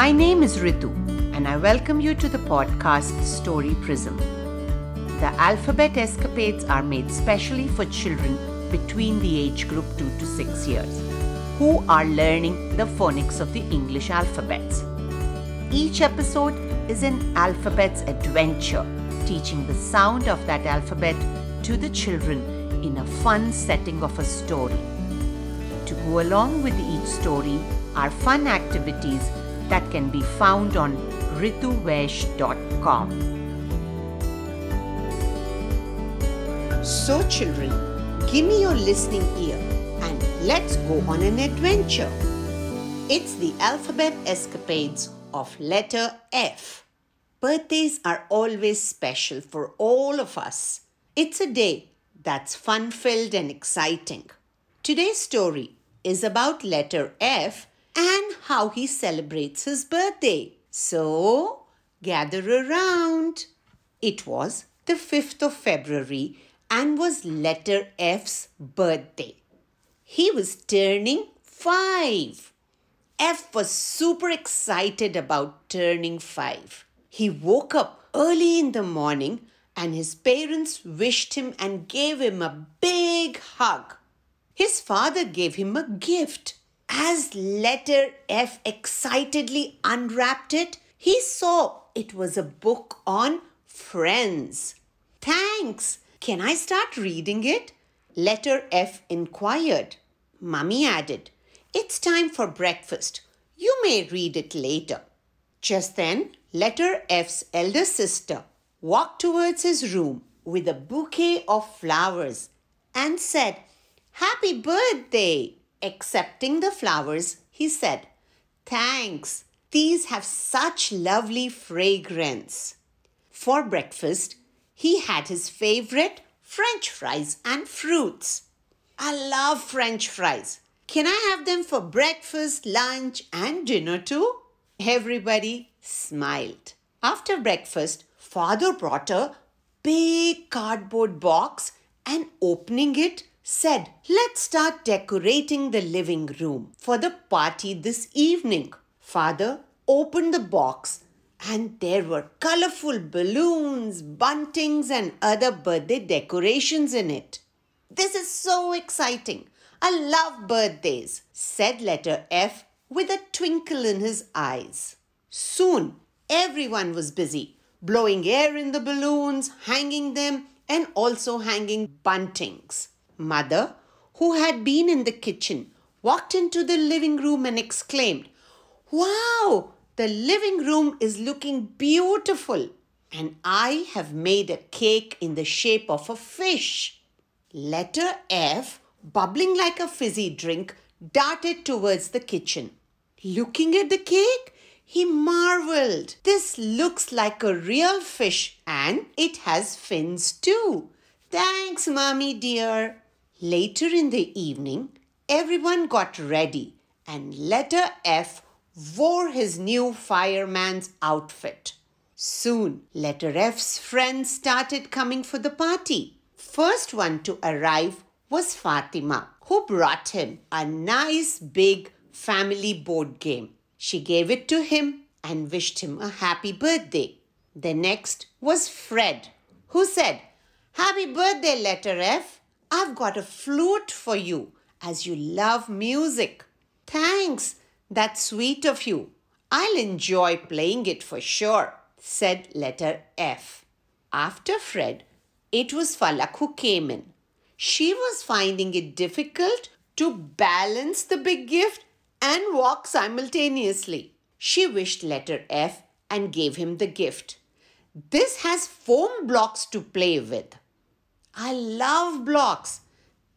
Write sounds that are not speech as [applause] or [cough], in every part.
My name is Ritu, and I welcome you to the podcast Story Prism. The alphabet escapades are made specially for children between the age group 2 to 6 years who are learning the phonics of the English alphabets. Each episode is an alphabet's adventure, teaching the sound of that alphabet to the children in a fun setting of a story. To go along with each story are fun activities that can be found on rituvaish.com. So, children, give me your listening ear and let's go on an adventure. It's the alphabet escapades of letter F. Birthdays are always special for all of us. It's a day that's fun filled and exciting. Today's story is about letter F and how he celebrates his birthday. So, gather around. It was the 5th of February and was letter F's birthday. He was turning 5. F was super excited about turning 5. He woke up early in the morning and his parents wished him and gave him a big hug. His father gave him a gift as letter F excitedly unwrapped it, he saw it was a book on friends. Thanks. Can I start reading it? Letter F inquired. Mummy added, It's time for breakfast. You may read it later. Just then, letter F's elder sister walked towards his room with a bouquet of flowers and said, Happy birthday! Accepting the flowers, he said, Thanks, these have such lovely fragrance. For breakfast, he had his favorite French fries and fruits. I love French fries. Can I have them for breakfast, lunch, and dinner too? Everybody smiled. After breakfast, father brought a big cardboard box and opening it, said, Let's start decorating the living room for the party this evening. Father opened the box and there were colorful balloons, buntings, and other birthday decorations in it. This is so exciting. I love birthdays, said letter F with a twinkle in his eyes. Soon, everyone was busy, blowing air in the balloons, hanging them, and also hanging buntings. Mother, who had been in the kitchen, walked into the living room and exclaimed, Wow, the living room is looking beautiful. And I have made a cake in the shape of a fish. Letter F, bubbling like a fizzy drink, darted towards the kitchen. Looking at the cake, he marveled. This looks like a real fish and it has fins too. Thanks, Mommy dear. Later in the evening, everyone got ready and letter F wore his new fireman's outfit. Soon, letter F's friends started coming for the party. First one to arrive was Fatima, who brought him a nice big family board game. She gave it to him and wished him a happy birthday. The next was Fred, who said, Happy birthday, letter F. I've got a flute for you as you love music. Thanks, that's sweet of you. I'll enjoy playing it for sure, said letter F. After Fred, it was Falak who came in. She was finding it difficult to balance the big gift and walk simultaneously. She wished letter F and gave him the gift. This has foam blocks to play with. I love blocks.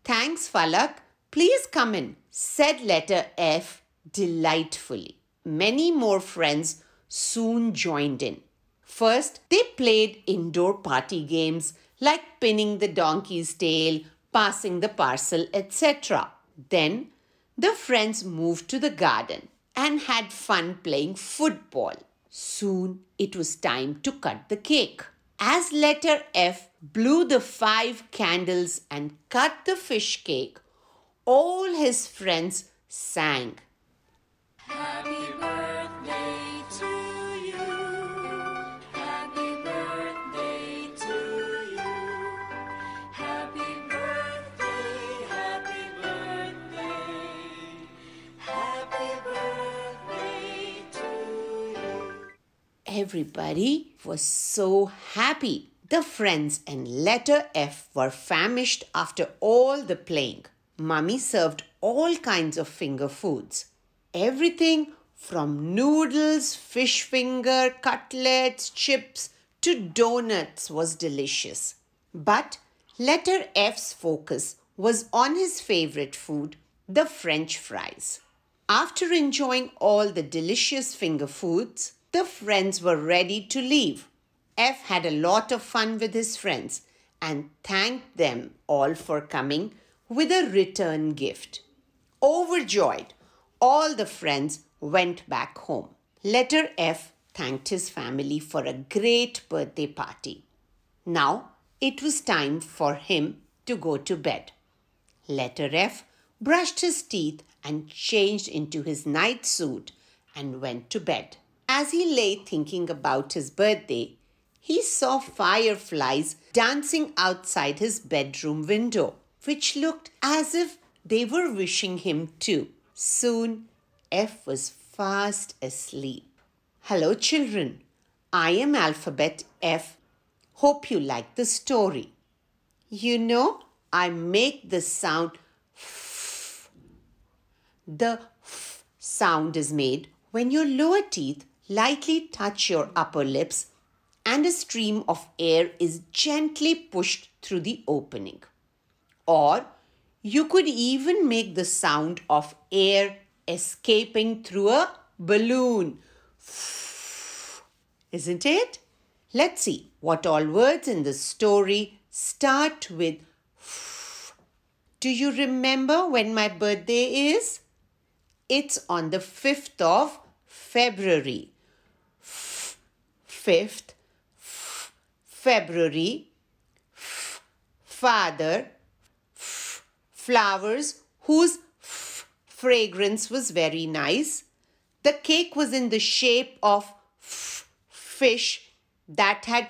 Thanks, Falak. Please come in, said letter F delightfully. Many more friends soon joined in. First, they played indoor party games like pinning the donkey's tail, passing the parcel, etc. Then, the friends moved to the garden and had fun playing football. Soon, it was time to cut the cake. As letter F blew the five candles and cut the fish cake, all his friends sang. Happy Everybody was so happy. The friends and letter F were famished after all the playing. Mummy served all kinds of finger foods. Everything from noodles, fish finger, cutlets, chips to donuts was delicious. But letter F's focus was on his favorite food, the French fries. After enjoying all the delicious finger foods, the friends were ready to leave. F had a lot of fun with his friends and thanked them all for coming with a return gift. Overjoyed, all the friends went back home. Letter F thanked his family for a great birthday party. Now it was time for him to go to bed. Letter F brushed his teeth and changed into his night suit and went to bed. As he lay thinking about his birthday, he saw fireflies dancing outside his bedroom window, which looked as if they were wishing him to. Soon, F was fast asleep. Hello, children. I am Alphabet F. Hope you like the story. You know, I make the sound f. The f sound is made when your lower teeth lightly touch your upper lips and a stream of air is gently pushed through the opening. Or you could even make the sound of air escaping through a balloon. [sniffs] Isn't it? Let's see what all words in the story start with [sniffs] Do you remember when my birthday is? It's on the 5th of February. 5th February. Father. Flowers whose fragrance was very nice. The cake was in the shape of fish that had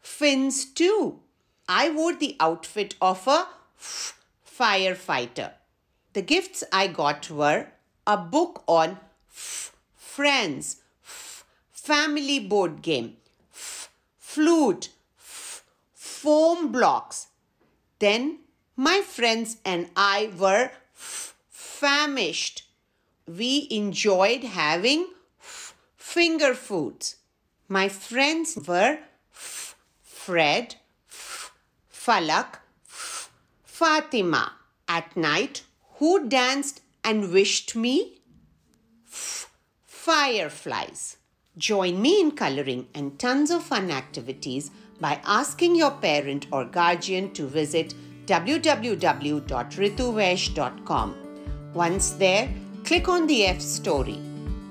fins too. I wore the outfit of a firefighter. The gifts I got were a book on friends, family board game, flute, foam blocks. Then my friends and I were famished. We enjoyed having finger foods. My friends were Fred, Falak, Fatima. At night, who danced and wished me? Fireflies. Join me in coloring and tons of fun activities by asking your parent or guardian to visit www.rituvaish.com. Once there, click on the F story.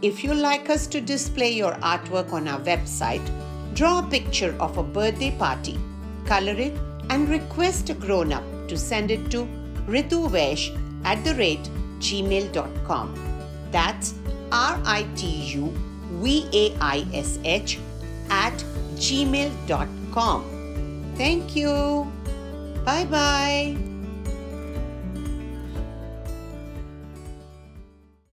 If you like us to display your artwork on our website, draw a picture of a birthday party, color it, and request a grown up to send it to rituvaish at the rate gmail.com. That's R I T U V A I S H at gmail.com. Thank you. Bye bye.